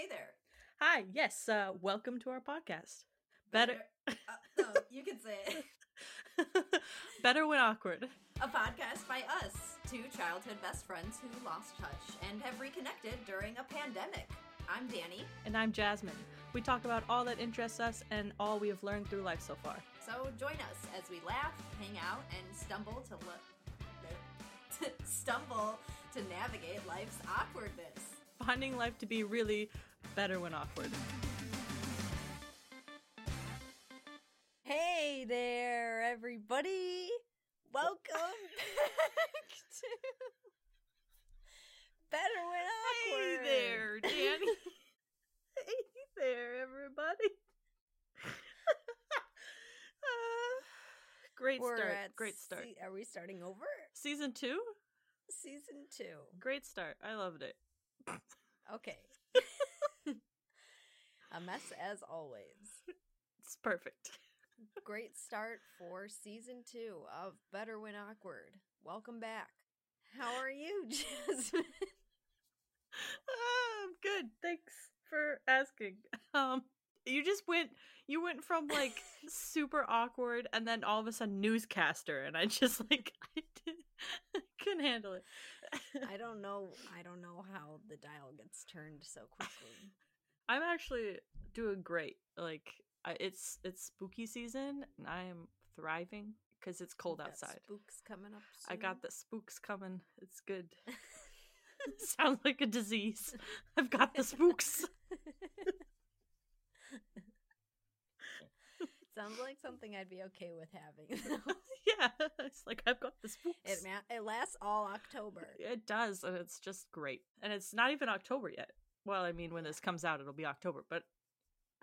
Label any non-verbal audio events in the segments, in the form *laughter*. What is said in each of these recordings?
Hey there. Hi, yes, uh, welcome to our podcast. Better. Uh, no, *laughs* you can say it. Better when awkward. A podcast by us, two childhood best friends who lost touch and have reconnected during a pandemic. I'm Dani. And I'm Jasmine. We talk about all that interests us and all we have learned through life so far. So join us as we laugh, hang out, and stumble to lo- *laughs* stumble to navigate life's awkwardness. Finding life to be really better when awkward. Hey there, everybody! Welcome *laughs* back to Better When Awkward. Hey there, Dani. *laughs* hey there, everybody. Uh, *laughs* great We're start. Great start. se- are we starting over? Season two? Season two. Great start. I loved it. Okay. A mess as always. It's perfect. *laughs* Great start for season two of Better When Awkward. Welcome back. How are you, *laughs* Jasmine? Ah, I'm good. Thanks for asking. Um, you just went. You went from like *laughs* super awkward, and then all of a sudden newscaster, and I just like I, did, I couldn't handle it. I don't know. I don't know how the dial gets turned so quickly. I'm actually doing great. Like it's it's spooky season, and I am thriving because it's cold Got outside. Spooks coming up. I got the spooks coming. It's good. *laughs* *laughs* Sounds like a disease. I've got the spooks. *laughs* Sounds like something I'd be okay with having. yeah, it's like I've got the spooks. it ma- it lasts all October. It does, and it's just great. And it's not even October yet. Well, I mean, when this comes out, it'll be October, but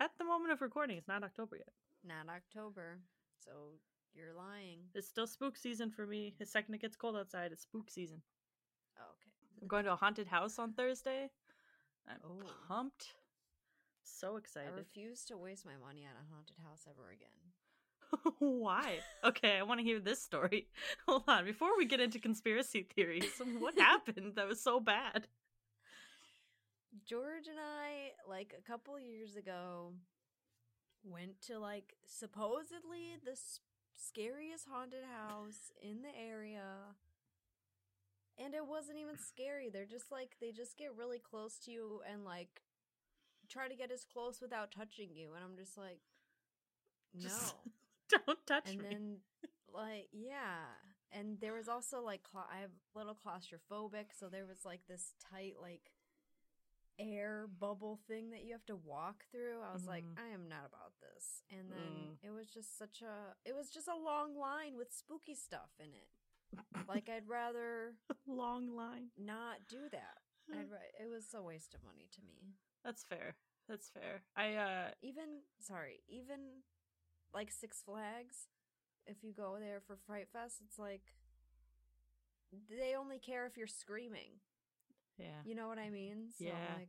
at the moment of recording, it's not October yet. Not October, so you're lying. It's still spook season for me. The second it gets cold outside, it's spook season. Oh, okay. I'm going to a haunted house on Thursday. I'm Oh. pumped. So excited. I refuse to waste my money on a haunted house ever again. *laughs* Why? Okay, I want to hear this story. *laughs* Hold on. Before we get into conspiracy theories, what *laughs* happened that was so bad? George and I, like a couple years ago, went to like supposedly the s- scariest haunted house in the area. And it wasn't even scary. They're just like, they just get really close to you and like try to get as close without touching you. And I'm just like, no. Just *laughs* Don't touch me. and me. then like yeah and there was also like cla- i have a little claustrophobic so there was like this tight like air bubble thing that you have to walk through i was like Mhm. i am not about this and then Mm. it was just such a it was just a long line with spooky stuff in it like i'd rather *laughs* Long line. not do that I'd *laughs* it was a waste of money to me That's fair. That's fair. I uh even sorry even like six flags if you go there for fright fest it's like they only care if you're screaming yeah. you know what i mean so Yeah. I'm like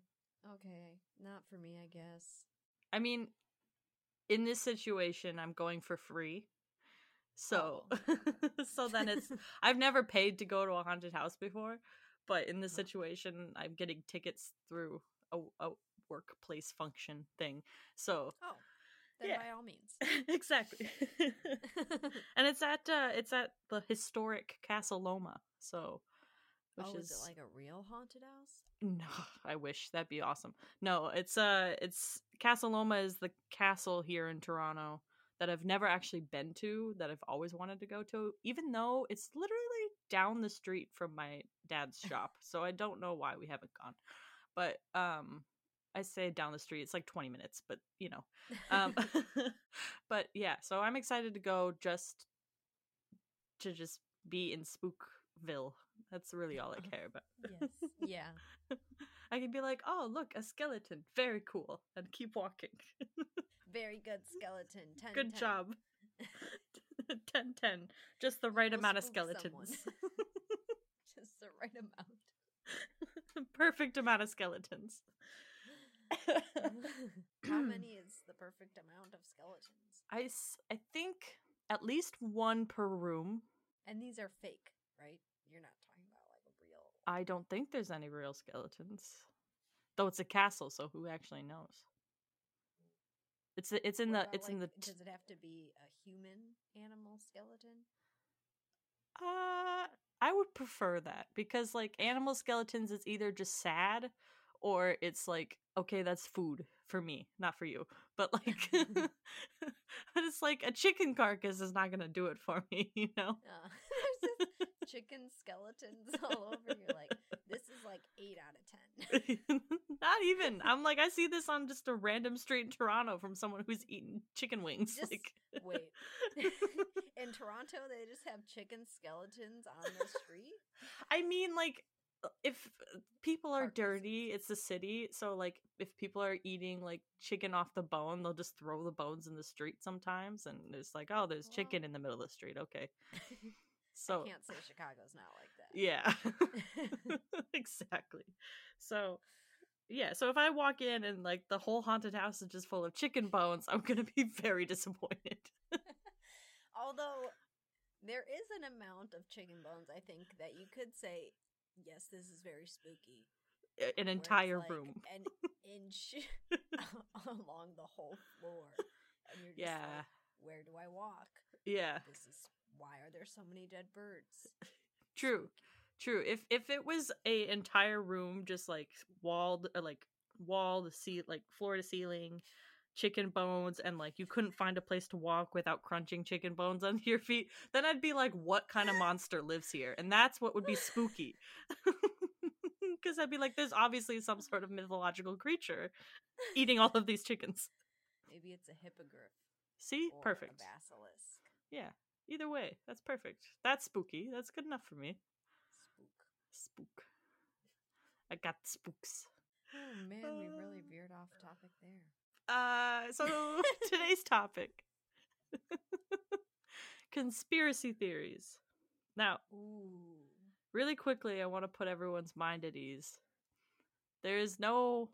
okay not for me i guess I mean, in this situation, I'm going for free. So, Oh. *laughs* so then it's *laughs* I've never paid to go to a haunted house before, but in this Uh-huh. situation, I'm getting tickets through a, a workplace function thing. So, oh then Yeah. by all means *laughs* exactly. and it's at uh it's at the historic Casa Loma. So, which oh is is it like a real haunted house no, *laughs* I wish that'd be awesome. No, it's uh it's Casa Loma is the castle here in Toronto that I've never actually been to that I've always wanted to go to even though it's literally down the street from my dad's *laughs* shop. so I don't know why we haven't gone. But um I say down the street, it's like 20 minutes, but you know. Um *laughs* but yeah, so I'm excited to go just to just be in Spookville. That's really all I *laughs* care about. yes yeah *laughs* I could be like, oh, look, a skeleton. Very cool. And keep walking. *laughs* very good skeleton 10 Good 10. job. 10 10. Just the right amount of skeletons. just the right amount Perfect amount of skeletons. How *coughs* many is the perfect amount of skeletons? I, s- I think at least one per room. And these are fake, right? You're not talking about like a real. I don't think there's any real skeletons. Though it's a castle, so who actually knows? It's it's in What the it's in the Does it have to be a human animal skeleton? Uh, I would prefer that because like animal skeletons, it's either just sad or it's like okay, that's food for me, not for you. But like, *laughs* *laughs* but it's like a chicken carcass is not gonna do it for me, *laughs* you know. Uh, chicken skeletons *laughs* all over. You're like, this is like eight out of ten. *laughs* not even. I'm like, I see this on just a random street in Toronto from someone who's eating chicken wings. Just like, *laughs* wait. In Toronto, they just have chicken skeletons on the street. I mean, like, if people are dirty, it's the city. So, like, if people are eating like chicken off the bone, they'll just throw the bones in the street sometimes, and it's like, oh, there's chicken in the middle of the street. Okay, I can't say Chicago's not like that. yeah, *laughs* *laughs* exactly. So. Yeah, so if I walk in and like the whole haunted house is just full of chicken bones, I'm gonna be very disappointed. *laughs* Although there is an amount of chicken bones, I think that you could say, yes, this is very spooky. An entire like, room. an inch along the whole floor, and you're just Yeah. like, where do I walk? Yeah. This is why are there so many dead birds? *laughs* True. True. If if it was a entire room just like walled uh, like wall to see like floor to ceiling, chicken bones and like you couldn't find a place to walk without crunching chicken bones under your feet, then I'd be like what kind of monster lives here? And that's what would be spooky. *laughs* Cuz I'd be like there's obviously some sort of mythological creature eating all of these chickens. Maybe it's a hippogriff. See? Perfect. Basilisk. Yeah. Either way, that's perfect. That's spooky. That's good enough for me. Spook. Spook. I got spooks. Oh man, we really Uh. veered off topic there. Uh, so *laughs* today's topic *laughs* conspiracy theories. Now, Ooh. really quickly, I want to put everyone's mind at ease. There is no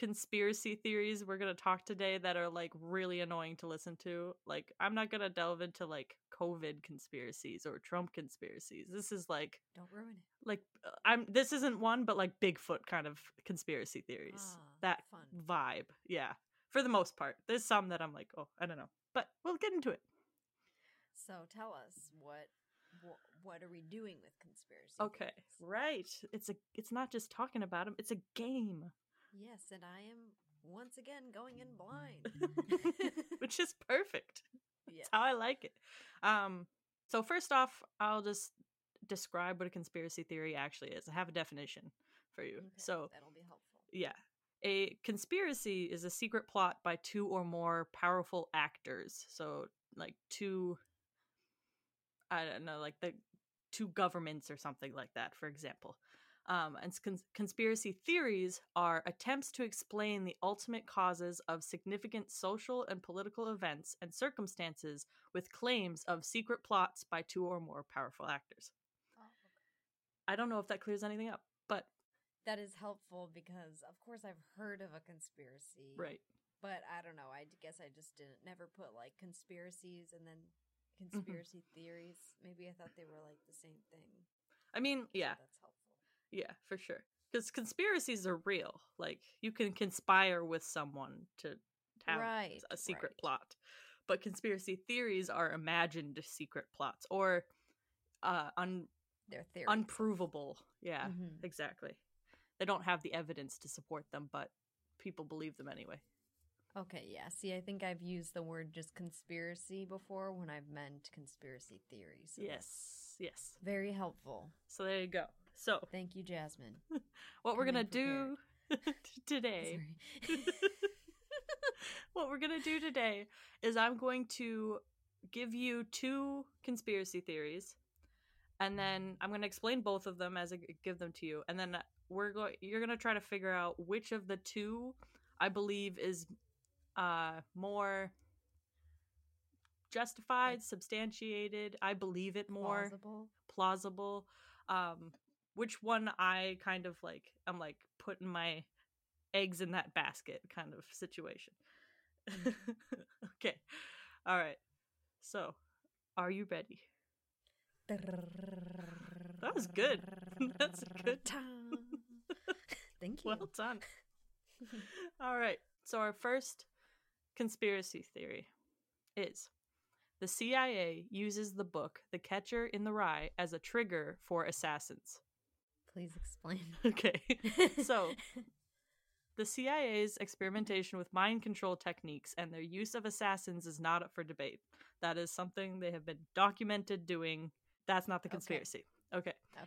conspiracy theories we're going to talk today that are like really annoying to listen to. Like, I'm not going to delve into like COVID conspiracies or Trump conspiracies. This is like Don't ruin it. like uh, I'm this isn't one but like Bigfoot kind of conspiracy theories. Ah, that fun. vibe. Yeah. For the most part. There's some that I'm like, "Oh, I don't know." But we'll get into it. So tell us what what, what are we doing with conspiracy? Okay. theories? Right. It's a it's not just talking about them, it's a game, Yes, and I am once again going in blind. *laughs* which is perfect. yes. How I like it. Um so first off, I'll just describe what a conspiracy theory actually is. I have a definition for you. Okay, So, that'll be helpful. Yeah. A conspiracy is a secret plot by two or more powerful actors. So, like two, I don't know, like the two governments or something like that, for example. Um, and cons- conspiracy theories are attempts to explain the ultimate causes of significant social and political events and circumstances with claims of secret plots by two or more powerful actors. Oh, okay. I don't know if that clears anything up, but That is helpful because, of course, I've heard of a conspiracy. right. But I don't know. I guess I just didn't never put like conspiracies and then Mm-hmm. conspiracy theories. Maybe I thought they were like the same thing. I mean, So yeah, that's helpful. Yeah, for sure. Because conspiracies are real. Like you can conspire with someone to have Right, a secret right. plot, but conspiracy theories are imagined secret plots or uh, un- Their theory. unprovable. Yeah, Mhm. exactly. They don't have the evidence to support them, but people believe them anyway. Okay, yeah. See, I think I've used the word just conspiracy before when I've meant conspiracy theories. So yes, yes. Very helpful. So there you go. So Thank you, Jasmine. *laughs* *laughs* *laughs* what we're gonna do today what we're going to do today is I'm going to give you two conspiracy theories and then I'm going to explain both of them as I give them to you and then we're going you're going to try to figure out which of the two I believe is uh more justified, substantiated, I believe it more Plausible. plausible um which one i kind of like i'm like putting my eggs in that basket kind of situation mm. *laughs* okay all right so are you ready That was good. *laughs* That's good. Thank you. Well done. All right. So our first conspiracy theory is the CIA uses the book The Catcher in the Rye as a trigger for assassins. Please explain. *laughs* Okay. So, *laughs* the CIA's experimentation with mind control techniques and their use of assassins is not up for debate. That is something they have been documented doing. That's not the Okay. conspiracy. Okay. okay.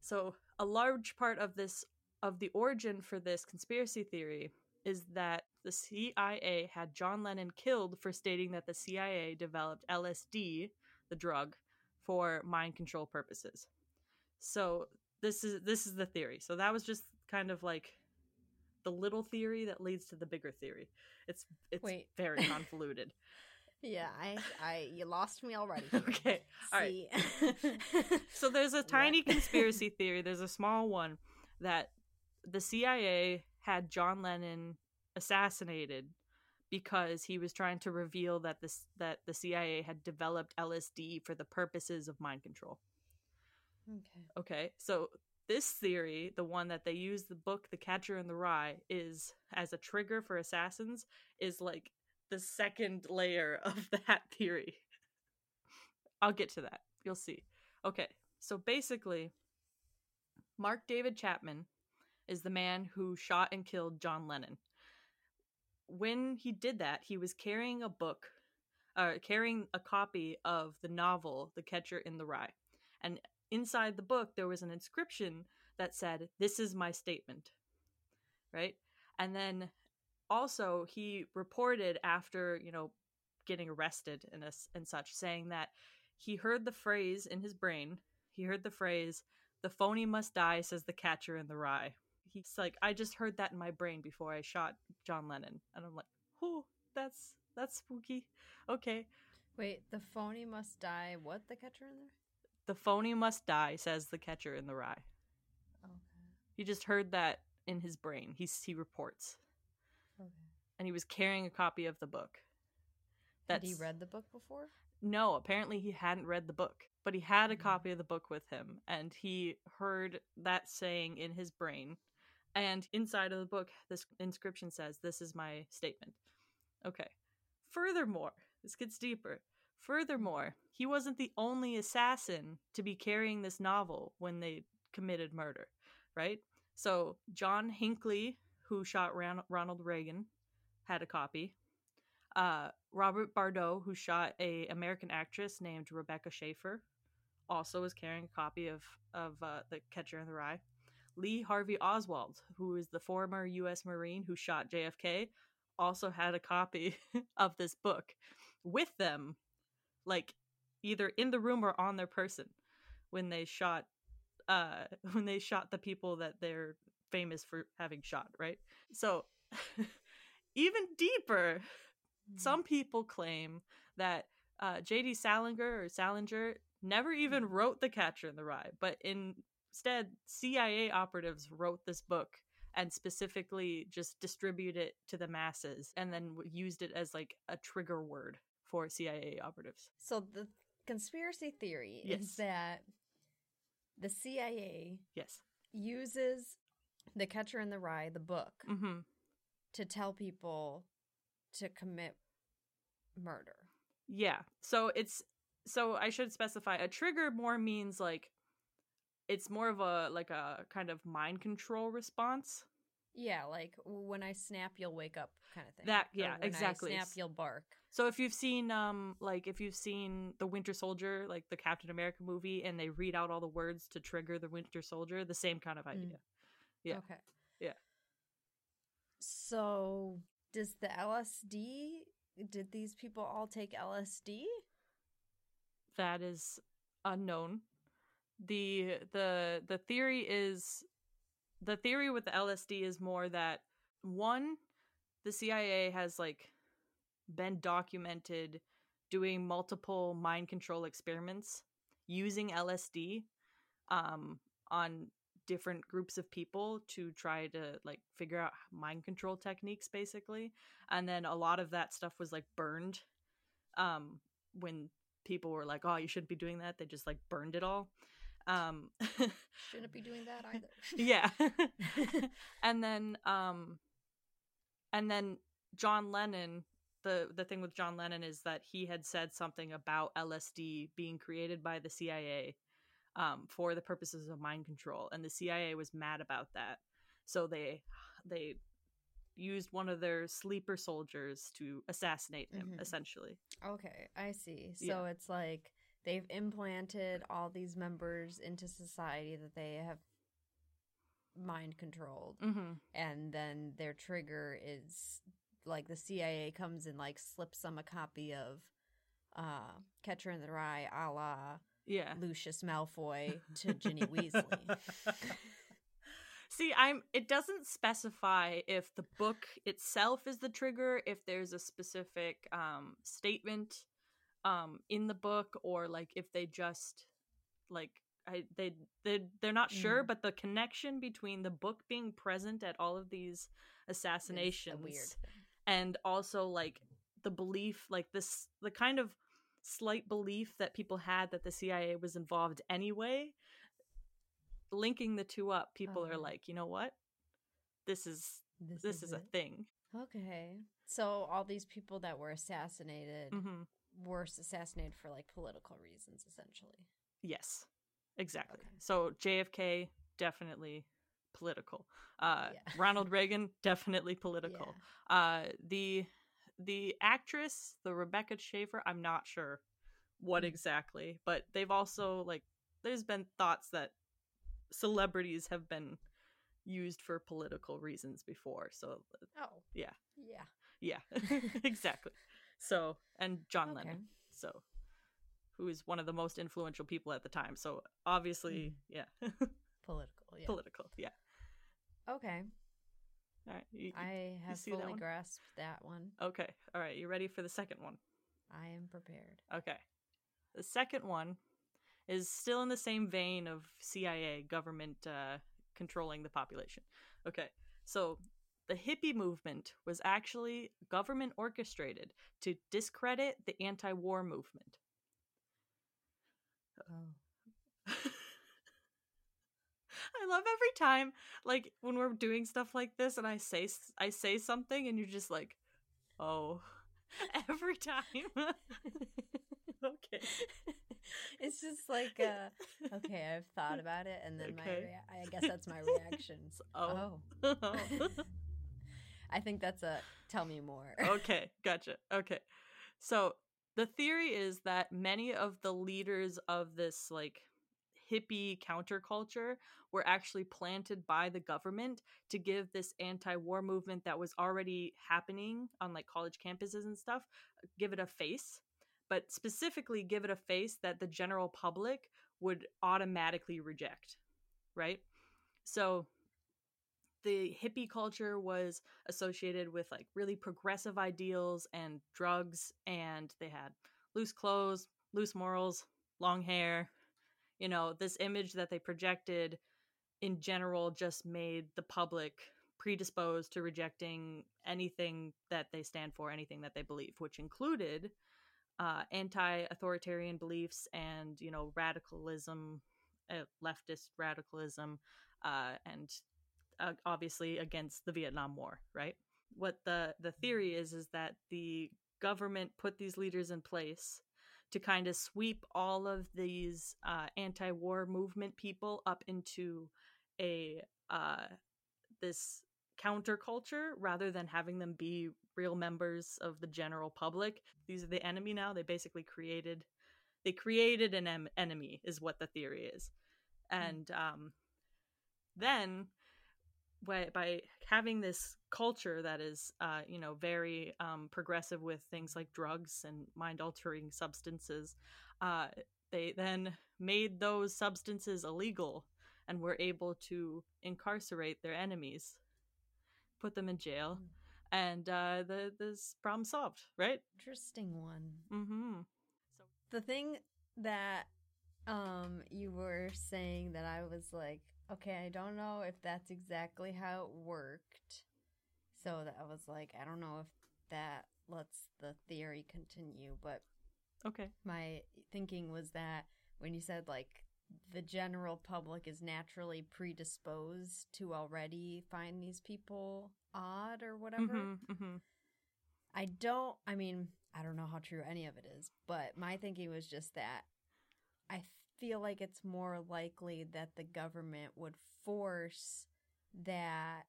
So, a large part of this of the origin for this conspiracy theory is that the CIA had John Lennon killed for stating that the CIA developed LSD, the drug, for mind control purposes. So, this is this is the theory. So that was just kind of like the little theory that leads to the bigger theory. It's it's Wait. very convoluted. *laughs* Yeah, I, I, you lost me already. *laughs* okay. all right. *laughs* So there's a What? tiny conspiracy theory. There's a small one that the CIA had John Lennon assassinated because he was trying to reveal that this that the CIA had developed LSD for the purposes of mind control. Okay. Okay. So this theory, the one that they use the book The Catcher in the Rye is as a trigger for assassins is like the second layer *laughs* of that theory. I'll get to that. You'll see. Okay. So basically Mark David Chapman is the man who shot and killed John Lennon. When he did that, he was carrying a book, uh, carrying a copy of the novel The Catcher in the Rye. And inside the book there was an inscription that said this is my statement right and then also he reported after you know getting arrested and, and such saying that he heard the phrase in his brain he heard the phrase the phony must die says the catcher in the rye he's like i just heard that in my brain before i shot john lennon and i'm like oh that's that's spooky okay Wait, the phony must die. What the catcher in there? The phony must die says the catcher in the rye Okay. He just heard that in his brain. He he reports, Okay. and he was carrying a copy of the book. Had he read the book before? No, apparently he hadn't read the book, but he had a Mhm. copy of the book with him, and he heard that saying in his brain. And inside of the book, this inscription says, "This is my statement." Okay. Furthermore, this gets deeper. Furthermore, he wasn't the only assassin to be carrying this novel when they committed murder, right? So, John Hinckley, who shot Ron- Ronald Reagan, had a copy. Uh, Robert Bardo, who shot a American actress named Rebecca Schaeffer, also was carrying a copy of of uh, The Catcher in the Rye. Lee Harvey Oswald, who is the former U.S. Marine who shot JFK, also had a copy *laughs* of this book with them, like either in the room or on their person when they shot uh *laughs* when they shot the people that they're famous for having shot, right? So *laughs* even deeper, some people claim that uh, J.D. Salinger or Salinger never even wrote The Catcher in the Rye, but instead CIA operatives wrote this book and specifically just distributed it to the masses and then used it as like a trigger word for CIA operatives. So the conspiracy theory Yes. is that the CIA Yes. uses The Catcher in the Rye, the book, Mhm. to tell people to commit murder. Yeah. So it's so I should specify a trigger more means like it's more of a like a kind of mind control response. Yeah, like when I snap, you'll wake up, kind of thing. That- yeah, when I exactly. snap, you'll bark. So if you've seen um like if you've seen the Winter Soldier, like the Captain America movie and they read out all the words to trigger the Winter Soldier, the same kind of idea. Yeah. Okay. Yeah. So does the LSD? Did these people all take LSD? That is unknown. The the the theory is the theory with the LSD is more that one the CIA has like been documented doing multiple mind control experiments using LSD um on different groups of people to try to like figure out mind control techniques basically and then a lot of that stuff was like burned um when people were like oh you shouldn't be doing that they just like burned it all Um, Shouldn't be doing that either. *laughs* yeah. *laughs* and then um and then John Lennon the the thing with John Lennon is that he had said something about LSD being created by the CIA um for the purposes of mind control and the CIA was mad about that. So they they used one of their sleeper soldiers to assassinate him Mhm. essentially. Okay, I see. So Yeah. it's like they've implanted all these members into society that they have mind controlled, Mhm. and then their trigger is like the CIA comes and like slips them a copy of uh Catcher in the Rye, a la Yeah. Lucius Malfoy to *laughs* Ginny Weasley. See, I'm it doesn't specify if the book itself is the trigger, if there's a specific um statement um in the book or like if they just like I they they they're not sure, Mm. but the connection between the book being present at all of these assassinations. And also like the belief like this the kind of slight belief that people had that the CIA was involved anyway linking the two up people are Uh-huh. like you know what this is This, this is a thing Okay. So all these people that were assassinated hmm were assassinated for like political reasons, essentially. yes exactly Okay. so JFK definitely political uh Yeah. Ronald *laughs* Reagan definitely political uh the the actress the rebecca schaeffer i'm not sure what Mm. exactly but they've also like there's been thoughts that celebrities have been used for political reasons before so Oh. Yeah. Yeah. yeah *laughs* *laughs* exactly so and john Okay. lennon so who is one of the most influential people at the time so obviously yeah Political. Yeah. political yeah okay. all right you- I have see that fully one? grasped that one. okay all right you ready for the second one I am prepared. Okay. The second one is still in the same vein of CIA government uh, controlling the population. Okay. So the hippie movement was actually government orchestrated to discredit the anti war movement. Oh. *laughs* I love every time, like when we're doing stuff like this, and I say I say something, and you're just like, "Oh," *laughs* every time. *laughs* okay. *laughs* it's just like uh okay, I've thought about it and then my rea- I guess that's my reaction. Oh. oh. I think that's a tell me more. okay, gotcha. Okay. So the theory is that many of the leaders of this like hippie counterculture were actually planted by the government to give this anti-war movement that was already happening on like college campuses and stuff uh, give it a face but specifically give it a face that the general public would automatically reject right? So the hippie culture was associated with like really progressive ideals and drugs and they had loose clothes loose morals long hair you know this image that they projected in general just made the public predisposed to rejecting anything that they stand for anything that they believe which included uh, anti-authoritarian beliefs and you know radicalism uh, leftist radicalism uh, and uh, obviously against the Vietnam War, right? What the the theory is is that the government put these leaders in place to kind of sweep all of these uh, anti-war movement people up into a uh, this counterculture rather than having them be real members of the general public. These are the enemy now. They basically created they created an em- enemy is what the theory is, and um, then by, by having this culture that is uh, you know very um, progressive with things like drugs and mind altering substances uh, they then made those substances illegal and were able to incarcerate their enemies put them in jail and uh, the this problem solved right? Interesting one. mm-hmm. So The thing that um you were saying that I was like, okay, I don't know if that's exactly how it worked. So that I was like, I don't know if that lets the theory continue, but okay my thinking was that when you said like the general public is naturally predisposed to already find these people odd or whatever. Mhm, mhm. I don't, I mean, I don't know how true any of it is, but my thinking was just that I feel like it's more likely that the government would force that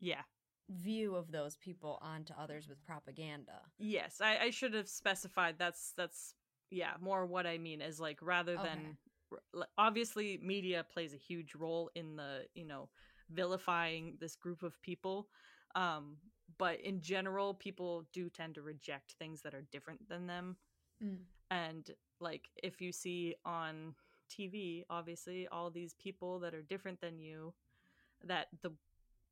Yeah. view of those people onto others with propaganda. Yes, I, I should have specified. That's that's yeah, more what I mean is like rather than Okay. obviously media plays a huge role in the you know vilifying this group of people, um, but in general, people do tend to reject things that are different than them. Mm. And like if you see on TV, obviously all these people that are different than you, that the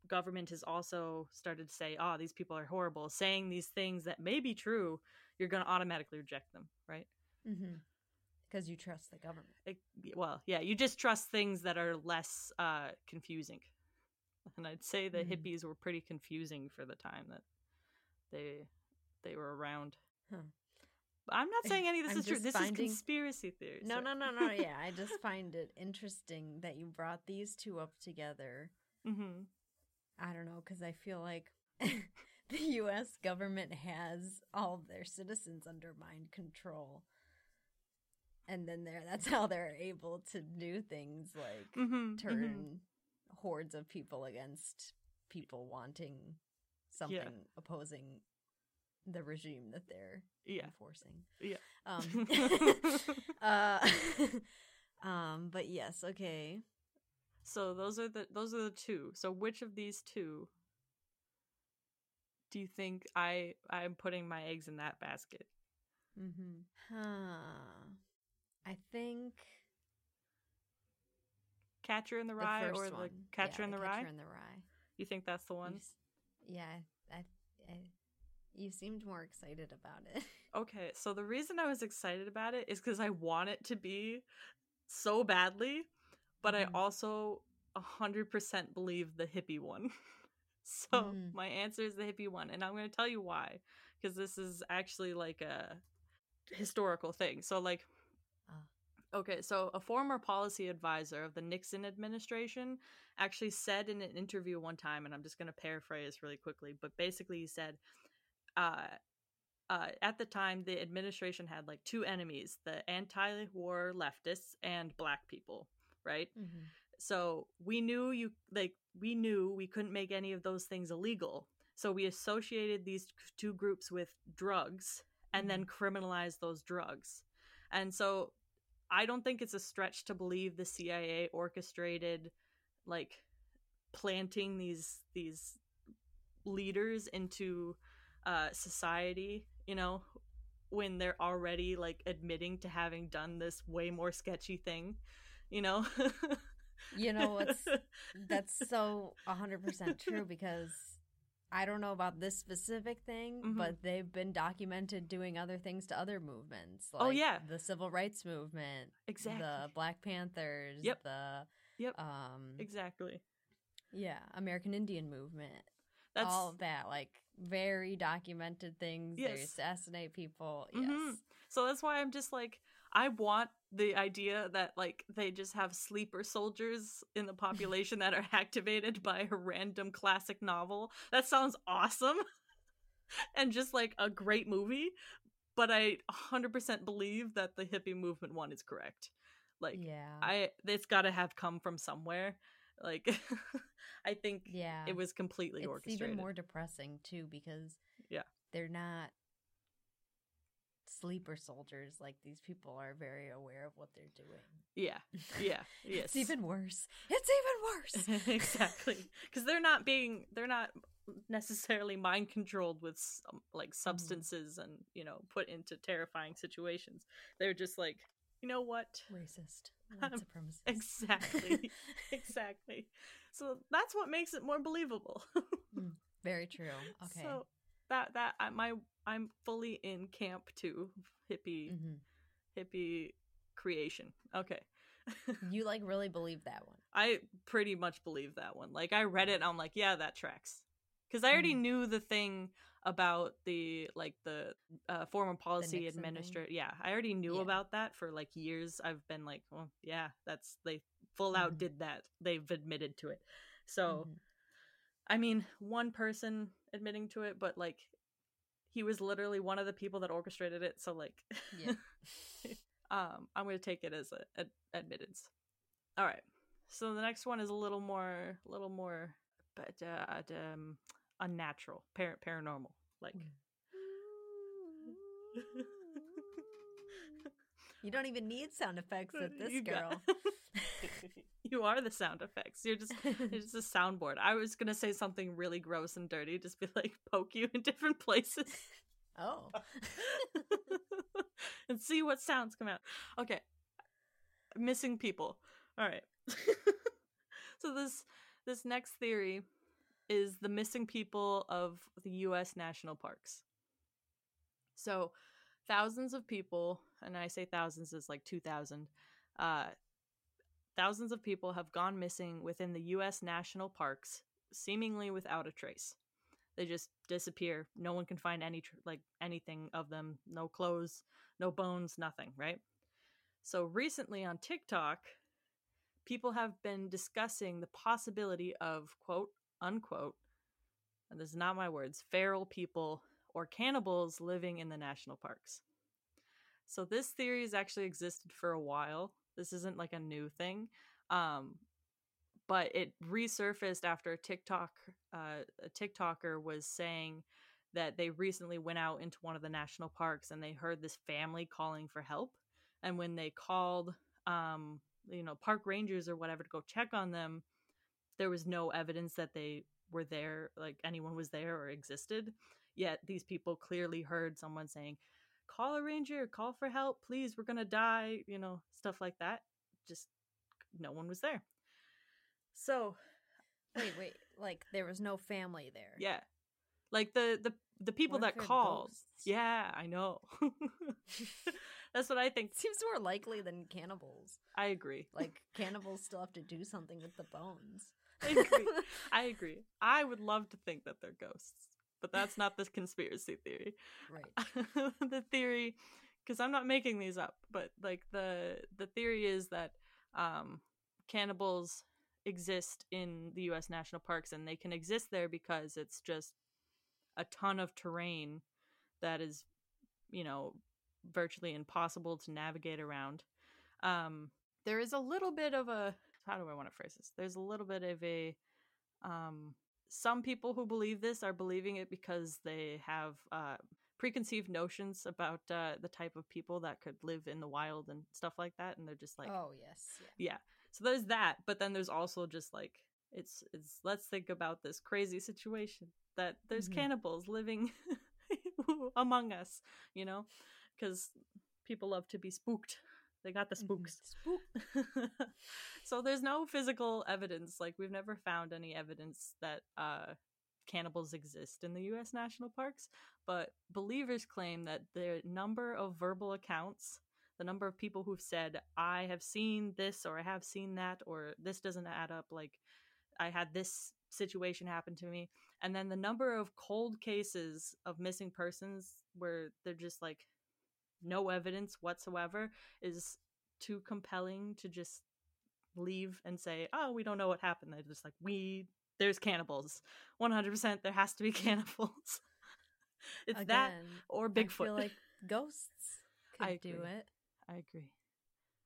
government has also started to say, "Oh, these people are horrible," saying these things that may be true, you're going to automatically reject them, right? Mm-hmm. Because you trust the government. It, well, yeah, you just trust things that are less uh, confusing. And I'd say the Mhm. hippies were pretty confusing for the time that they they were around. Huh. I'm not saying any of this I'm is true. This finding- is conspiracy theories. No, no, no, no. *laughs* Yeah, I just find it interesting that you brought these two up together. Mm-hmm. I don't know, because I feel like *laughs* the U.S. government has all of their citizens under mind control, and then there that's how they're able to do things like Mm-hmm. turn hordes of people against people wanting something opposing the regime that they're Yeah. enforcing. Yeah. Um, *laughs* *laughs* uh, *laughs* um, but yes, okay. So those are the those are the two. So which of these two do you think I I'm putting my eggs in that basket? Mm-hmm. Huh. I think Catcher in the the Rye first or the one. Catcher Yeah, in the, the Rye? Catcher in the Rye. You think that's the one? Yeah, I, I, you seemed more excited about it. *laughs* Okay, so the reason I was excited about it is because I want it to be so badly, but Mhm. I also a hundred percent believe the hippie one. *laughs* so Mm. my answer is the hippie one, and I'm going to tell you why, because this is actually like a historical thing. So like, Ah. okay, so a former policy advisor of the Nixon administration actually said in an interview one time, and I'm just going to paraphrase really quickly, but basically he said, uh, uh, at the time, the administration had like two enemies: the anti-war leftists and black people, right? Mm-hmm. So we knew you like we knew we couldn't make any of those things illegal. So we associated these two groups with drugs and then criminalized those drugs. And so I don't think it's a stretch to believe the CIA orchestrated like planting these these leaders into uh society, you know, when they're already like admitting to having done this way more sketchy thing, you know? You know what's *laughs* that's so 100% true because I don't know about this specific thing, Mhm. but they've been documented doing other things to other movements. Oh, yeah. the civil rights movement, exactly. the Black Panthers, Yep. the Yep. um, exactly. yeah, American Indian movement, That's all of that, like very documented things. They assassinate people. Mhm. Yes, So that's why I'm just like I want the idea that like they just have sleeper soldiers in the population that are *laughs* activated by a random classic novel. That sounds awesome. *laughs* and just like a great movie, but I 100% believe that the hippie movement one is correct. Like yeah, I it's got to have come from somewhere. Like *laughs* I think yeah. it was completely orchestrated. it's orchestrated. even more depressing too because Yeah. they're not sleeper soldiers like these people are very aware of what they're doing yeah. *laughs* Yeah. Yes. it's even worse it's even worse *laughs* exactly because they're not being they're not necessarily mind controlled with some, like mm-hmm. substances and you know put into terrifying situations they're just like you know what? Racist. Um, white supremacist. exactly. *laughs* Exactly. So that's what makes it more believable. Very true. *laughs* Okay. So that that I, my i'm fully in camp two hippie Mhm. hippie creation. Okay. *laughs* You like really believe that one. I pretty much believe that one. Like I read it and I'm like, yeah, that tracks. because I already Mm. knew the thing about the like the uh, foreign policy administrator. Yeah, I already knew Yeah. about that for like years. I've been like, well, yeah, that's they full out Mhm. did that. They've admitted to it. So, Mhm. I mean, one person admitting to it, but like he was literally one of the people that orchestrated it. So like, Yeah. *laughs* um, I'm gonna take it as a, ad- admittance. All right. So the next one is a little more, a little more, but uh, um, unnatural, par- paranormal. Like, mm. *laughs* you don't even need sound effects with this You got- girl. *laughs* you are the sound effects. You're just, it's just a *laughs* soundboard. I was gonna say something really gross and dirty, just be like poke you in different places. oh. and see what sounds come out. Okay. Missing people. All right. so this this next theory is the missing people of the US national parks. So thousands of people, and I say thousands is like 2000. Uh thousands of people have gone missing within the US national parks seemingly without a trace they just disappear no one can find any tr- like anything of them no clothes no bones nothing right so recently on tiktok people have been discussing the possibility of quote unquote and this is not my words feral people or cannibals living in the national parks. So this theory has actually existed for a while. This isn't like a new thing um but it resurfaced after a TikTok uh, a TikToker was saying that they recently went out into one of the national parks and they heard this family calling for help and when they called um you know park rangers or whatever to go check on them there was no evidence that they were there like anyone was there or existed yet these people clearly heard someone saying call a ranger call for help please we're gonna die you know stuff like that just no one was there so Wait, wait. Like there was no family there. yeah like the the the people What that called ghosts? yeah i know *laughs* that's what i think *laughs* Seems more likely than cannibals. i agree Like cannibals still have to do something with the bones. *laughs* I agree. I agree. I would love to think that they're ghosts, but that's not the conspiracy theory. right. *laughs* the theory, because I'm not making these up, but like the the theory is that um, cannibals exist in the U.S. national parks, and they can exist there because it's just a ton of terrain that is, you know, virtually impossible to navigate around. Um, there is a little bit of a how do I want to phrase this? There's a little bit of a um some people who believe this are believing it because they have uh preconceived notions about uh the type of people that could live in the wild and stuff like that and they're just like oh yes. Yeah. yeah. So there's that, but then there's also just like it's it's let's think about this crazy situation that there's Mhm. cannibals living *laughs* among us, you know? Cuz people love to be spooked. They got the Mhm. spooks. Spook. *laughs* so there's no physical evidence like we've never found any evidence that uh cannibals exist in the US national parks but believers claim that the number of verbal accounts the number of people who've said i have seen this or i have seen that or this doesn't add up like i had this situation happen to me and then the number of cold cases of missing persons where they're just like no evidence whatsoever is too compelling to just leave and say, "Oh, we don't know what happened." They're just like, "We there's cannibals. 100% there has to be *laughs* cannibals." it's that Again, or I Bigfoot. feel like ghosts *laughs* could I do it. I agree.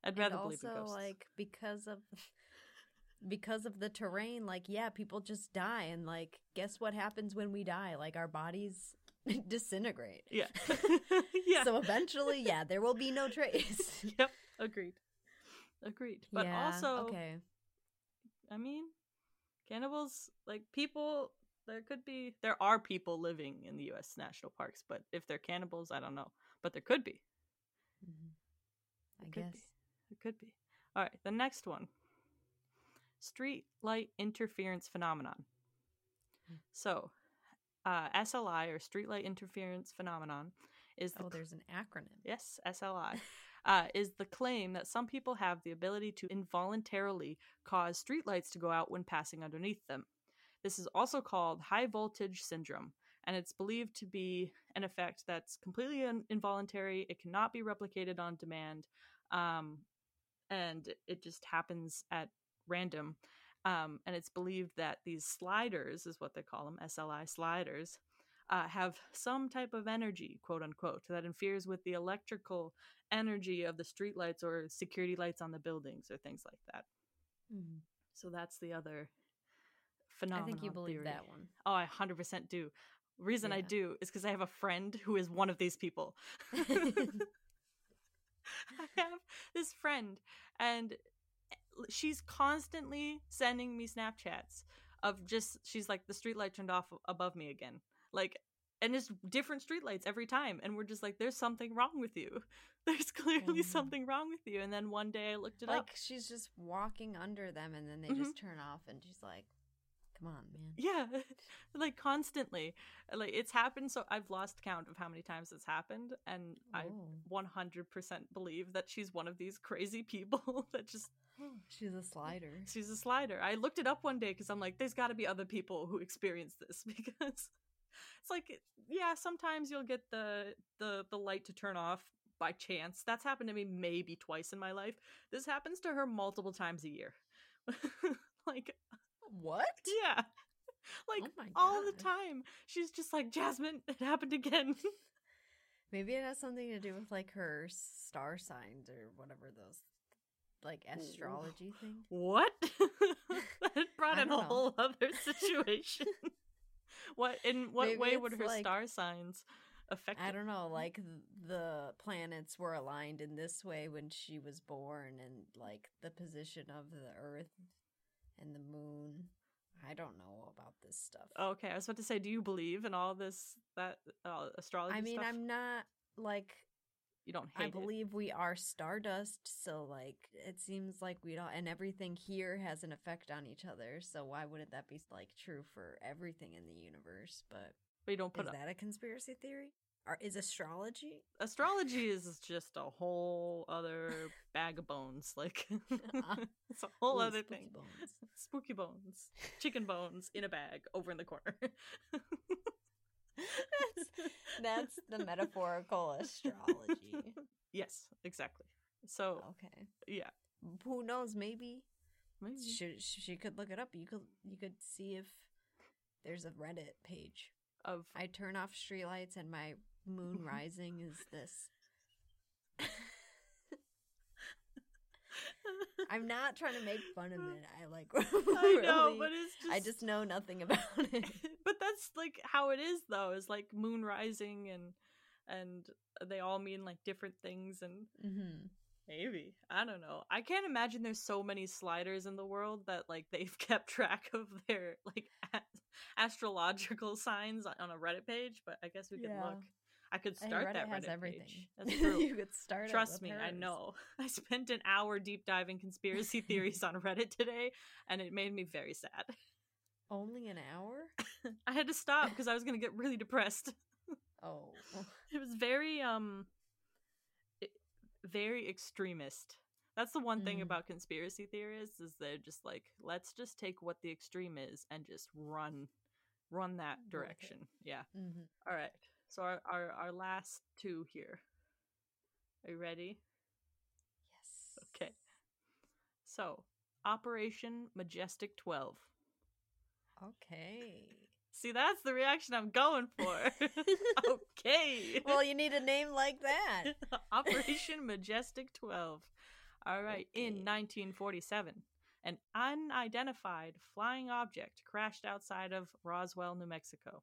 I'd And rather believe also ghosts. like because of *laughs* because of the terrain like yeah people just die and like guess what happens when we die like our bodies *laughs* disintegrate yeah. *laughs* yeah. so eventually yeah there will be no trace *laughs* yep, agreed. Agreed. But Yeah, also okay I mean, cannibals like people there could be there are people living in the US national parks, but if they're cannibals, I don't know. But there could be. Mhm. i It could guess be. It could be. All right, the next one. Street light interference phenomenon. Hmm. So, uh, SLI or streetlight interference phenomenon is the oh there's an acronym Yes, SLI. *laughs* Uh, is the claim that some people have the ability to involuntarily cause streetlights to go out when passing underneath them. This is also called high voltage syndrome, and it's believed to be an effect that's completely in- involuntary. It cannot be replicated on demand, um, and it just happens at random. Um, and it's believed that these sliders, is what they call them, SLI sliders, uh, have some type of energy, quote unquote, that interferes with the electrical energy of the streetlights or security lights on the buildings or things like that. Mhm. So that's the other phenomenon. I think you believe theory. that one. Oh, I 100% do. Reason I do is because I have a friend who is one of these people. *laughs* *laughs* I have this friend, and she's constantly sending me Snapchats of just, she's like, the streetlight turned off above me again. Like, and it's different streetlights every time. And we're just like, there's something wrong with you. *laughs* There's clearly Oh. something wrong with you. And then one day I looked it like up. Like she's just walking under them and then they Mhm. just turn off and she's like, "Come on, man." Yeah, *laughs* *laughs* like constantly. Like it's happened so I've lost count of how many times it's happened and I Oh. 100% believe that she's one of these crazy people that just *sighs* She's a slider. *laughs* she's a slider. I looked it up one day cuz I'm like there's got to be other people who experience this *laughs* because it's like yeah, sometimes you'll get the the the light to turn off by chance. That's happened to me maybe twice in my life. This happens to her multiple times a year. *laughs* like What? yeah. Like Oh all the time. She's just like, Jasmine, it happened again. Maybe it has something to do with like her star signs or whatever those like astrology thing. *laughs* what? *laughs* that *laughs* brought in a know. whole other situation. what in what Maybe way would her like- star signs affect I don't know, like the planets were aligned in this way when she was born and like the position of the earth and the moon. I don't know about this stuff. Okay, I was about to say, do you believe in all this that uh, astrology I mean, stuff? I'm not like you don't hate I it. believe we are stardust, so like it seems like we don't, and everything here has an effect on each other. So why wouldn't that be like true for everything in the universe? But we don't put is that a conspiracy theory? Or is astrology? astrology *laughs* is just a whole other bag of bones. Like *laughs* uh, *laughs* it's a whole Ooh, other spooky thing. bones. Spooky bones, chicken bones in a bag over in the corner. That's that's the metaphorical astrology. *laughs* yes, exactly. So Okay. yeah, Who knows? Maybe maybe. she, she could look it up. You could you could see if there's a Reddit page. of I turn off streetlights and my moon *laughs* rising is this. *laughs* I'm not trying to make fun of it. I like. *laughs* *laughs* I know, but it's just I just know nothing about *laughs* it. but that's like how it is though. Is like moon rising and and they all mean like different things and hmm maybe I don't know. I can't imagine there's so many sliders in the world that like they've kept track of their like a- astrological signs on a Reddit page. But I guess we can Yeah. look. I could start Reddit that has Reddit everything. That's *laughs* true. you could start. Trust me, I know. *laughs* I spent an hour deep diving conspiracy *laughs* theories on Reddit today, and it made me very sad. Only an hour. I had to stop because I was going to get really depressed. Oh, It was very, um, very extremist. That's the one thing Mm. about conspiracy theorists is they're just like, let's just take what the extreme is and just run, run that direction. Yeah. hmm All right. So our, our our last two here. Are you ready? yes. Okay. So, Operation Majestic 12. Okay. See, that's the reaction I'm going for. *laughs* *laughs* okay. well, you need a name like that. *laughs* Operation Majestic 12. All right. In 1947, an unidentified flying object crashed outside of Roswell, New Mexico.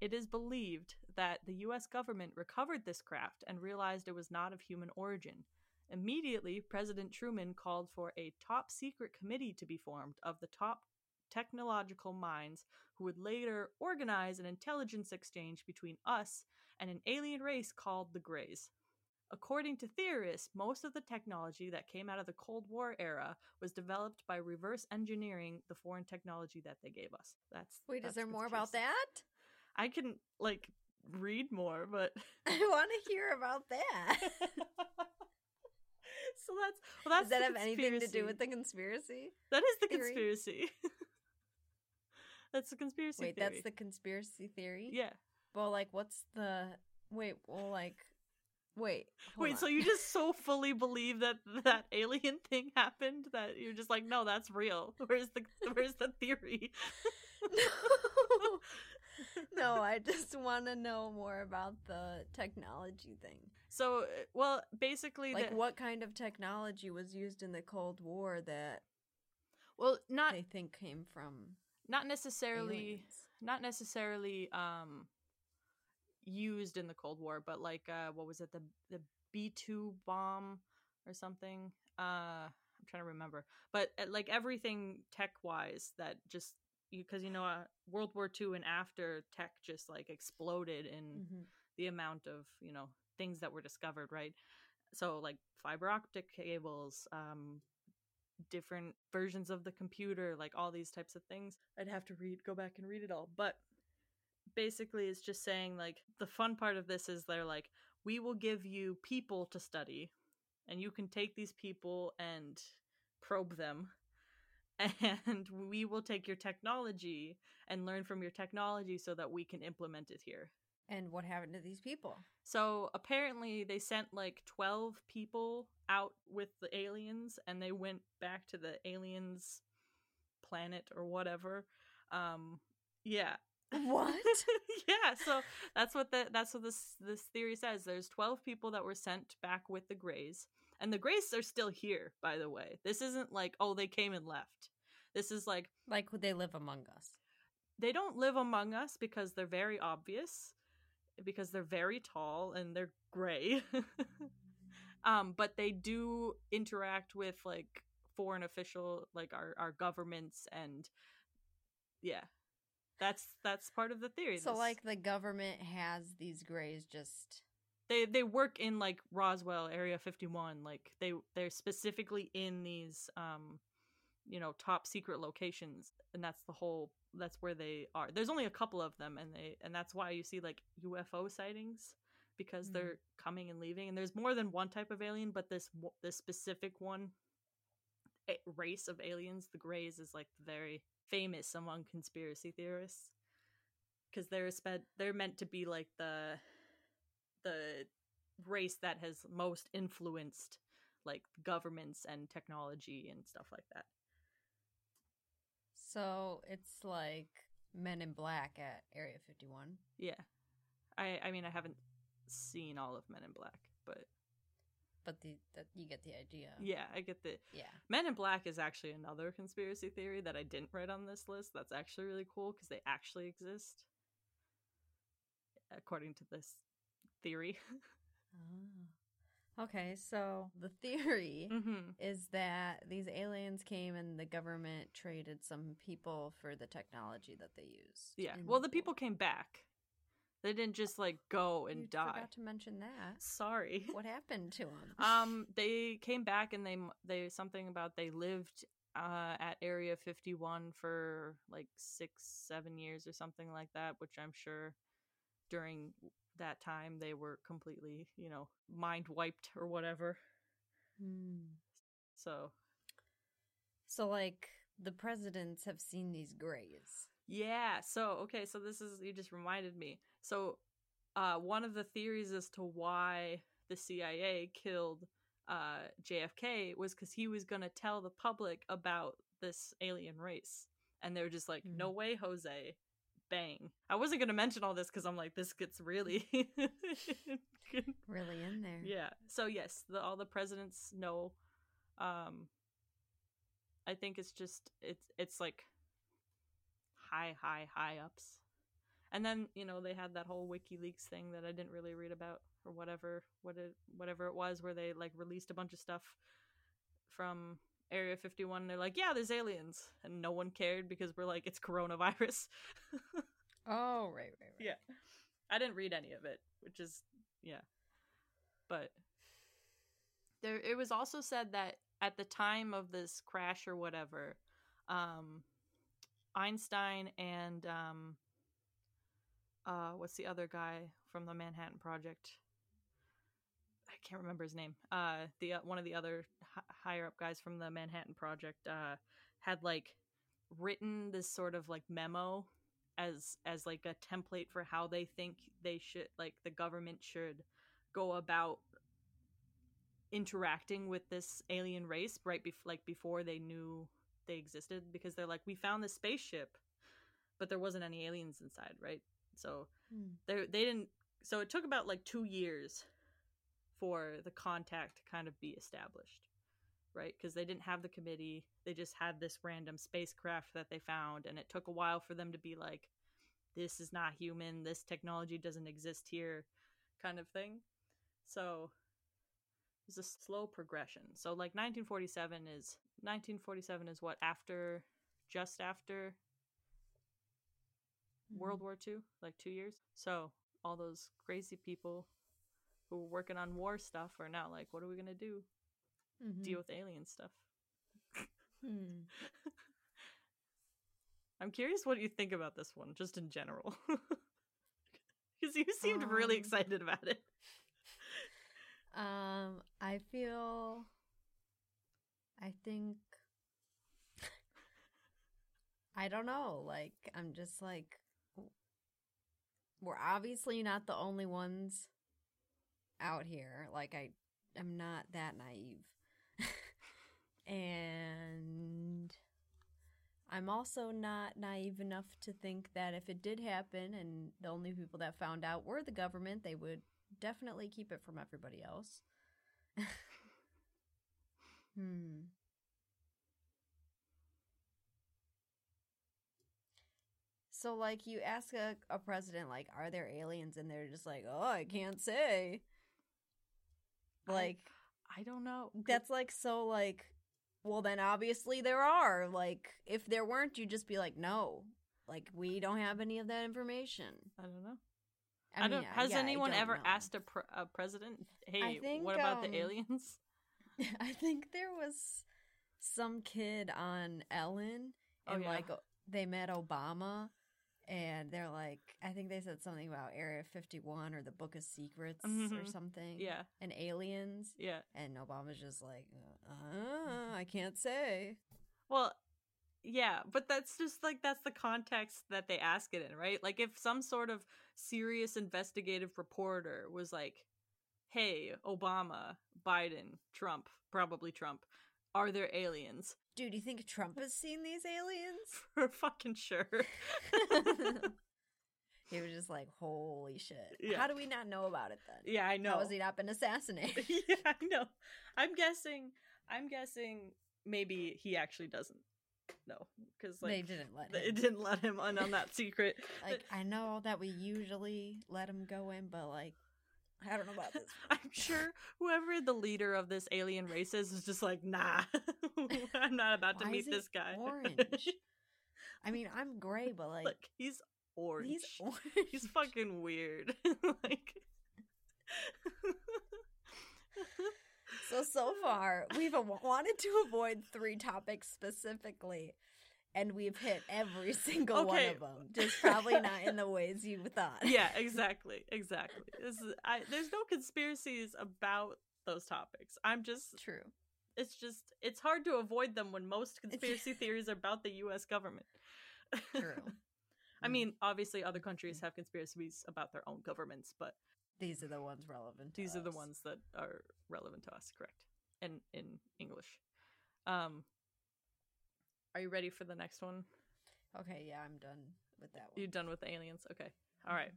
It is believed that the U.S. government recovered this craft and realized it was not of human origin. Immediately, President Truman called for a top secret committee to be formed of the top technological minds who would later organize an intelligence exchange between us and an alien race called the Greys. According to theorists, most of the technology that came out of the Cold War era was developed by reverse engineering the foreign technology that they gave us. That's Wait, that's is there more about that? I can like read more, but *laughs* I want to hear about that. *laughs* so that's well, that's Does that have anything to do with the conspiracy? That is the theory? conspiracy. *laughs* That's the conspiracy Wait, theory. that's the conspiracy theory? yeah. Well, like, what's the. Wait, well, like. Wait. Wait, on. so you just so fully believe that that alien thing happened that you're just like, no, that's real. Where's the where's the theory? no. No, I *laughs* just want to know more about the technology thing. So, uh, well, basically, Like, the, what kind of technology was used in the Cold War that well, not they think came from not necessarily aliens? not necessarily um used in the Cold War, but like uh what was it the the B two bomb or something? Uh, I'm trying to remember, but uh, like everything tech wise that just because you know uh, World War Two and after tech just like exploded in Mhm. the amount of you know things that were discovered right? So like fiber optic cables um different versions of the computer like all these types of things. I'd have to read go back and read it all. But basically it's just saying like the fun part of this is they're like we will give you people to study and you can take these people and probe them *laughs* and we will take your technology and learn from your technology so that we can implement it here And what happened to these people? so apparently they sent like 12 people out with the aliens and they went back to the aliens planet or whatever. Um yeah. What? *laughs* yeah, so that's what the that's what this this theory says. There's 12 people that were sent back with the Greys. And the Greys are still here, by the way. This isn't like oh they came and left. This is like like, would they live among us? they don't live among us because they're very obvious because they're very tall and they're gray *laughs* um but they do interact with like foreign official like our our governments and yeah that's that's part of the theory So, This- like, the government has these grays just. They they work in like Roswell area 51 like they they're specifically in these um you know top secret locations and that's the whole that's where they are there's only a couple of them and they and that's why you see like UFO sightings because Mhm. they're coming and leaving and there's more than one type of alien but this this specific one a- race of aliens the grays is like very famous among conspiracy theorists because they're spe- they're meant to be like the the race that has most influenced like governments and technology and stuff like that. So, it's like Men in Black at Area 51. Yeah. I I mean I haven't seen all of Men in Black, but But the that you get the idea. yeah, I get the Yeah. Men in Black is actually another conspiracy theory that I didn't write on this list. That's actually really cool because they actually exist. According to this theory. Oh. *laughs* Okay, so the theory mm-hmm. is that these aliens came and the government traded some people for the technology that they use. Yeah. Well, the war. people came back. They didn't just like go and You die. forgot to mention that. Sorry. *laughs* What happened to them? um they came back and they they something about they lived uh at area 51 for like 6 7 years or something like that which i'm sure during that time they were completely you know mind wiped or whatever Hmm. so So, like, the presidents have seen these grays. yeah so okay so this is you just reminded me so uh one of the theories as to why the cia killed uh jfk was because he was gonna tell the public about this alien race and they were just like Hmm. no way jose bang. I wasn't gonna mention all this because i'm like this gets really *laughs* Really in there. yeah. So yes the, all the presidents know um i think it's just it's it's like high high high ups. And then you know they had that whole wikileaks thing that i didn't really read about or whatever what it whatever it was where they like released a bunch of stuff from area 51 they're like yeah there's aliens and no one cared because we're like it's coronavirus. *laughs* Oh, right, right, right. yeah. I didn't read any of it which is yeah. But there it was also said that at the time of this crash or whatever um einstein and um uh what's the other guy from the manhattan project i can't remember his name uh the uh, one of the other h- higher up guys from the manhattan project uh had like written this sort of like memo as as like a template for how they think they should like the government should go about interacting with this alien race right bef- like before they knew they existed because they're like we found this spaceship but there wasn't any aliens inside right so Hmm. they they didn't so it took about like 2 years for the contact to kind of be established right? Because they didn't have the committee they just had this random spacecraft that they found and it took a while for them to be like this is not human this technology doesn't exist here kind of thing. So it's a slow progression. So like 1947 is 1947 is what after just after hmm. World War II, like two years. So all those crazy people who were working on war stuff are now like, what are we gonna do? Mhm. Deal with alien stuff. Hmm. *laughs* I'm curious what you think about this one, just in general. *laughs* Because you seemed really Um, excited about it. Um, I feel. I think. I don't know. Like, I'm just like. We're obviously not the only ones out here. Like, I. I'm not that naive. *laughs* and. I'm also not naive enough to think that if it did happen and the only people that found out were the government, they would definitely keep it from everybody else. *laughs* hmm. So, like, you ask a, a president, like, are there aliens? And they're just like, oh, I can't say. I- Like, I don't know. that's like so, like, well, then obviously there are. Like, if there weren't, you'd just be like, no. Like, we don't have any of that information. I don't know. I, I, mean, don't. has yeah, anyone don't ever know. asked a, pre- a president, "Hey, think, what about um, the aliens?" *laughs* I think there was some kid on Ellen, Oh, and yeah. like they met Obama, and they're like, I think they said something about Area Fifty One or the Book of Secrets or Mhm. something. Yeah, and aliens, yeah. and Obama's just like, uh, I can't say. Well, yeah, but that's just like that's the context that they ask it in, right? Like if some sort of serious investigative reporter was like, "Hey, Obama, Biden, Trump, probably Trump, are there aliens?" Dude, do you think Trump has seen these aliens? *laughs* For fucking sure. *laughs* *laughs* he was just like, holy shit. Yeah. How do we not know about it then? yeah, I know. How has he not been assassinated? yeah, I know. I'm guessing. I'm guessing maybe he actually doesn't know because like they didn't let him. it didn't let him in on that secret. like I know that we usually let him go in, but like I don't know about this. *laughs* I'm sure whoever the leader of this alien race is is just like, nah, *laughs* I'm not *laughs* about to meet is this guy. Orange. I mean, I'm gray, but like, like he's orange. he's orange. He's fucking weird. like, So so far, we've wanted to avoid three topics specifically, and we've hit every *laughs* single one of them. Just probably not in the *laughs* ways you thought. yeah, *laughs* exactly, exactly. This is, I, there's no conspiracies about those topics. I'm just true. it's just it's hard to avoid them when most conspiracy theories are about the US government. True. I Mm. mean, obviously other countries have conspiracies about their own governments, but These are the ones relevant. to these are the ones that are relevant to us, correct? And in English. Um Are you ready for the next one? Okay, yeah, I'm done with that one. You done with the aliens? Okay. All right.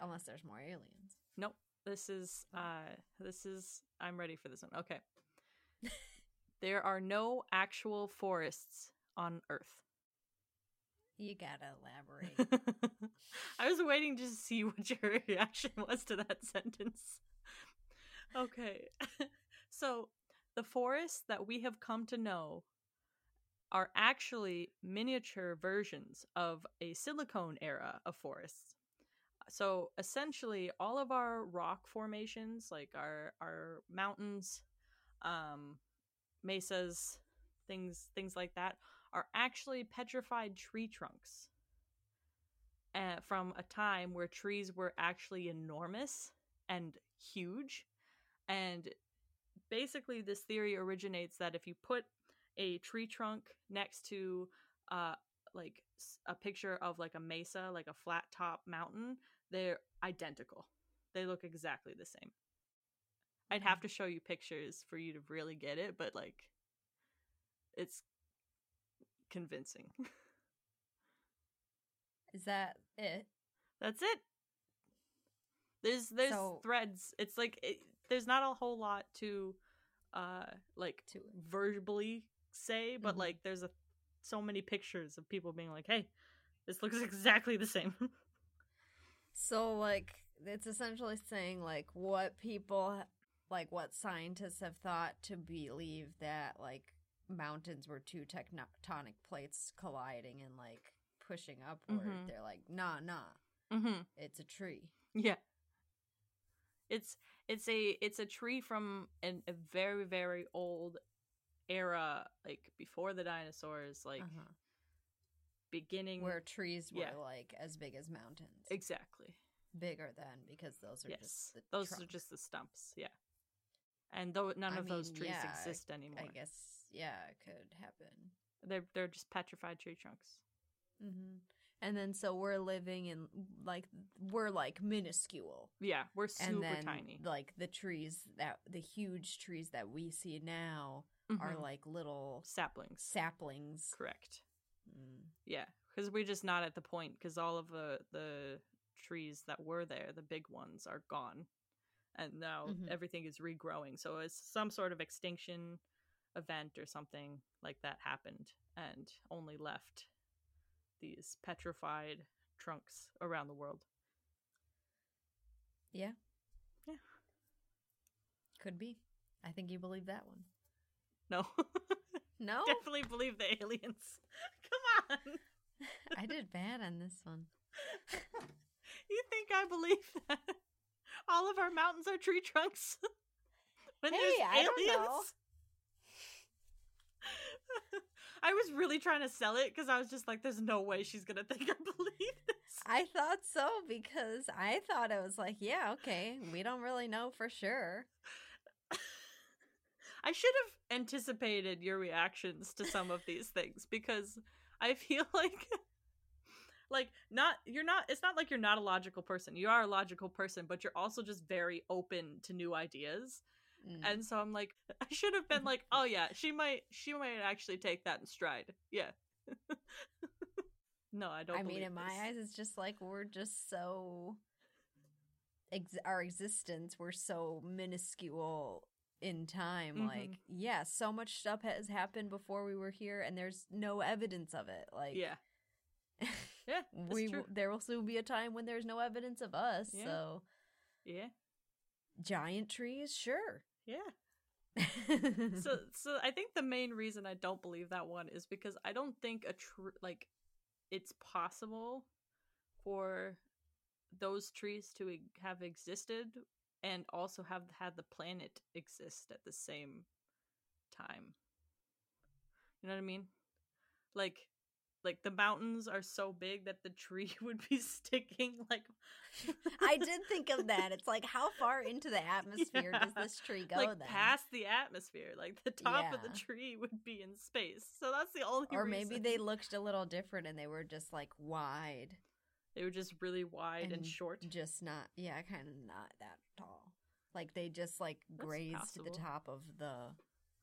Unless there's more aliens. Nope. This is uh this is I'm ready for this one. Okay. *laughs* there are no actual forests on Earth. You gotta elaborate. *laughs* I was waiting to see what your *laughs* reaction was to that sentence. Okay. so, the forests that we have come to know are actually miniature versions of a silicone era of forests. So, essentially, all of our rock formations, like our our mountains, um, mesas, things things like that, are actually petrified tree trunks uh, from a time where trees were actually enormous and huge. And basically, this theory originates that if you put a tree trunk next to uh like a picture of like a mesa, like a flat top mountain, they're identical. They look exactly the same. I'd have to show you pictures for you to really get it, but like it's convincing. *laughs* Is that it? That's it. There's there's So- threads. It's like it, there's not a whole lot to uh like To verbally say, but Mhm. like there's a so many pictures of people being like, "Hey, this looks *laughs* exactly the same." So like it's essentially saying like what people like what scientists have thought to believe that like mountains were two tectonic plates colliding and like pushing upward. Mhm. They're like, nah, nah, mm-hmm. it's a tree. Yeah. It's it's a it's a tree from an, a very very old era, like before the dinosaurs, like Uh-huh. beginning. Where trees were yeah. like as big as mountains. exactly. Bigger than because those are yes, just the those are just the stumps. Yeah, and though none I of those trees yeah, exist anymore, I guess yeah, it could happen. they're they're just petrified tree trunks. hmm And then so we're living in like we're like minuscule. Yeah, we're super and then tiny. like the trees that the huge trees that we see now are Mhm. like little saplings. saplings. Correct. Mm. Yeah, because we're just not at the point because all of the the trees that were there, the big ones, are gone, and now Mhm. everything is regrowing. So it's some sort of extinction event or something like that happened, and only left these petrified trunks around the world. Yeah. Yeah. Could be. I think you believe that one. No, *laughs* No, definitely believe the aliens. *laughs* Come on, I did bad on this one. *laughs* you think I believe that all of our mountains are tree trunks? when Hey, there's I aliens? I was really trying to sell it because I was just like, "There's no way she's gonna think I believe this." I thought so because I thought it was like, yeah, okay, we don't really know for sure. I should have anticipated your reactions to some of these things because I feel *laughs* like like not you're not it's not like you're not a logical person. You are a logical person, but you're also just very open to new ideas. Mm. And so I'm like *laughs* I should have been like, *laughs* "Oh yeah, she might she might actually take that in stride." Yeah. no, I don't I mean, in my eyes, it's just like we're just so. Ex- our existence, we're so minuscule in time. Mhm. Like, yeah, so much stuff has happened before we were here, and there's no evidence of it. Like, Yeah. Yeah, *laughs* we true. w- there will soon be a time when there's no evidence of us. Yeah. So, Yeah. giant trees, sure. Yeah. *laughs* so so I think the main reason I don't believe that one is because I don't think a tr- like it's possible for those trees to e- have existed and also have had the planet exist at the same time. You know what I mean? Like like the mountains are so big that the tree *laughs* would be sticking like *laughs* I did think of that. It's like, how far into the *laughs* atmosphere does this tree go like then? past the atmosphere. Like the top of the tree would be in space. So that's the only or maybe they looked a little different and they were just like wide. They were just really wide and, and short. just not yeah kind of not that tall like they just like That's grazed to the top of the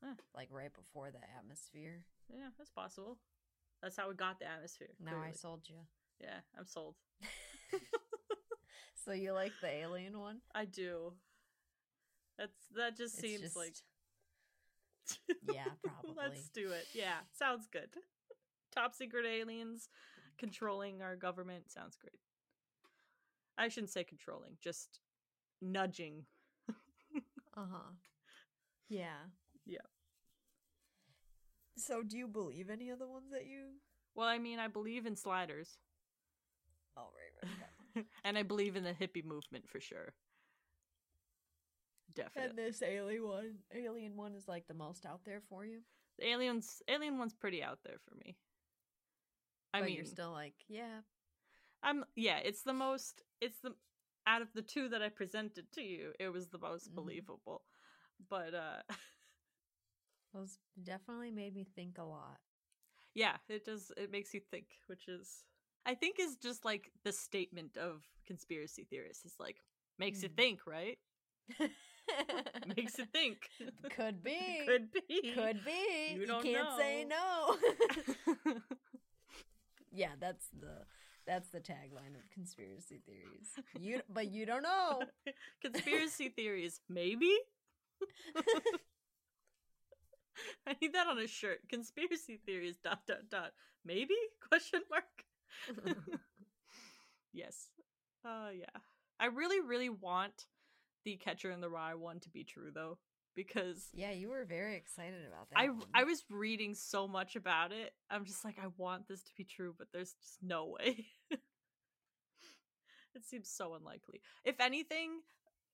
Huh. like right before the atmosphere Yeah, that's possible. That's how we got the atmosphere. now i sold you Yeah, I'm sold. *laughs* so you like the alien one I do. That's that just It's seems just- like yeah *laughs* probably Let's do it. Yeah, sounds good. *laughs* Top secret aliens controlling our government sounds great. I shouldn't say controlling, just nudging. uh-huh yeah *laughs* Yeah. so do you believe any of the ones that you Well, I mean, I believe in sliders, oh right right *laughs* and I believe in the hippie movement for sure. Definitely. And this alien one alien one is like the most out there for you the aliens, alien one's pretty out there for me. I but mean, you're still like yeah I'm yeah, it's the most it's the out of the two that I presented to you, it was the most Mhm. believable. But uh *laughs* those definitely made me think a lot yeah, it does. It makes you think, which is, I think, is just like the statement of conspiracy theorists. It's like makes you Mm. think, right? Makes you think. *laughs* Could *laughs* be. Could be. Could be. You You, don't can't say know. no. Yeah, that's the that's the tagline of conspiracy theories. You but you don't know. *laughs* Conspiracy theories, maybe. *laughs* I need that on a shirt. Conspiracy theories. Dot dot dot. Maybe? Question mark. *laughs* yes. Uh yeah. I really, really want the Catcher in the Rye one to be true though, because yeah, you were very excited about that. I one. I was reading so much about it. I'm just like, I want this to be true, but there's just no way. it seems so unlikely. If anything,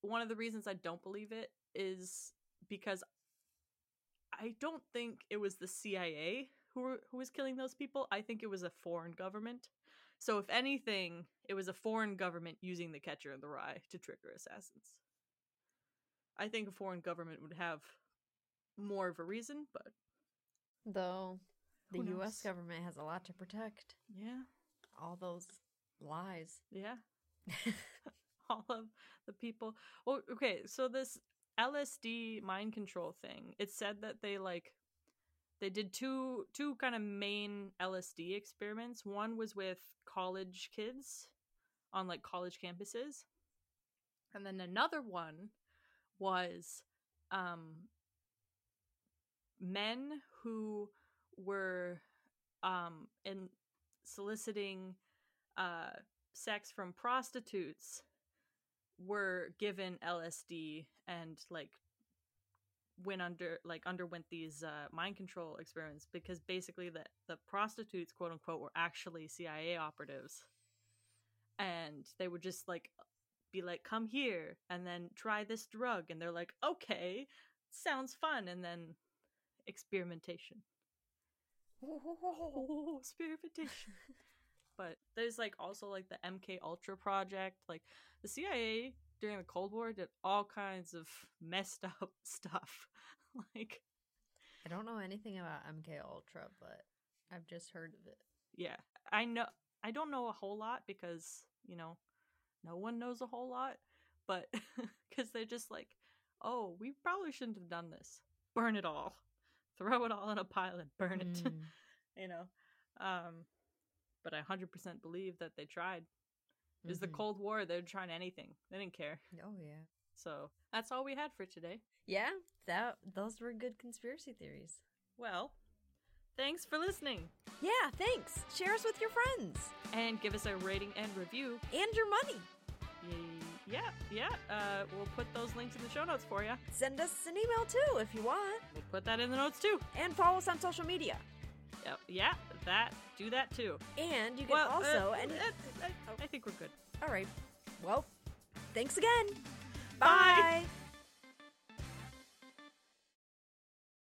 one of the reasons I don't believe it is because I don't think it was the CIA who were, who was killing those people. I think it was a foreign government. So if anything, it was a foreign government using the catcher in the rye to trigger assassins. I think a foreign government would have more of a reason, but though the US government has a lot to protect. yeah, All those lies. *laughs* yeah. all of the people. Well, okay, so this LSD mind control thing, it said that they like they did two two kind of main LSD experiments. One was with college kids on like college campuses. And then another one was um men who were um in soliciting uh sex from prostitutes were given LSD and like went under like underwent these uh mind control experiments because basically the the prostitutes quote unquote were actually CIA operatives. And they would just like be like come here and then try this drug and they're like okay sounds fun and then experimentation. Oh *laughs* experimentation. But there's like also like the mk ultra project like the cia during the cold war did all kinds of *laughs* messed up *laughs* stuff like I don't know anything about MK Ultra, but I've just heard of it. yeah i know i don't know a whole lot because you know no one knows a whole lot but *laughs* because they're just like oh we probably shouldn't have done this. Burn it all. *laughs* Throw it all in a pile and burn it. *laughs* Mm. you know? Um but i 100% believe that they tried. It was the cold war they're trying anything. They didn't care. Oh yeah. so that's all we had for today. Yeah, that those were good conspiracy theories. well thanks for listening Yeah, thanks. Share us with your friends and give us a rating and review and your money. Yeah yeah uh, we'll put those links in the show notes for you Send us an email too if you want, we'll put that in the notes too and follow us on social media. Yep, yeah that do that too And you can well also uh, and uh, I, I think we're good all right. Well, thanks again. Bye.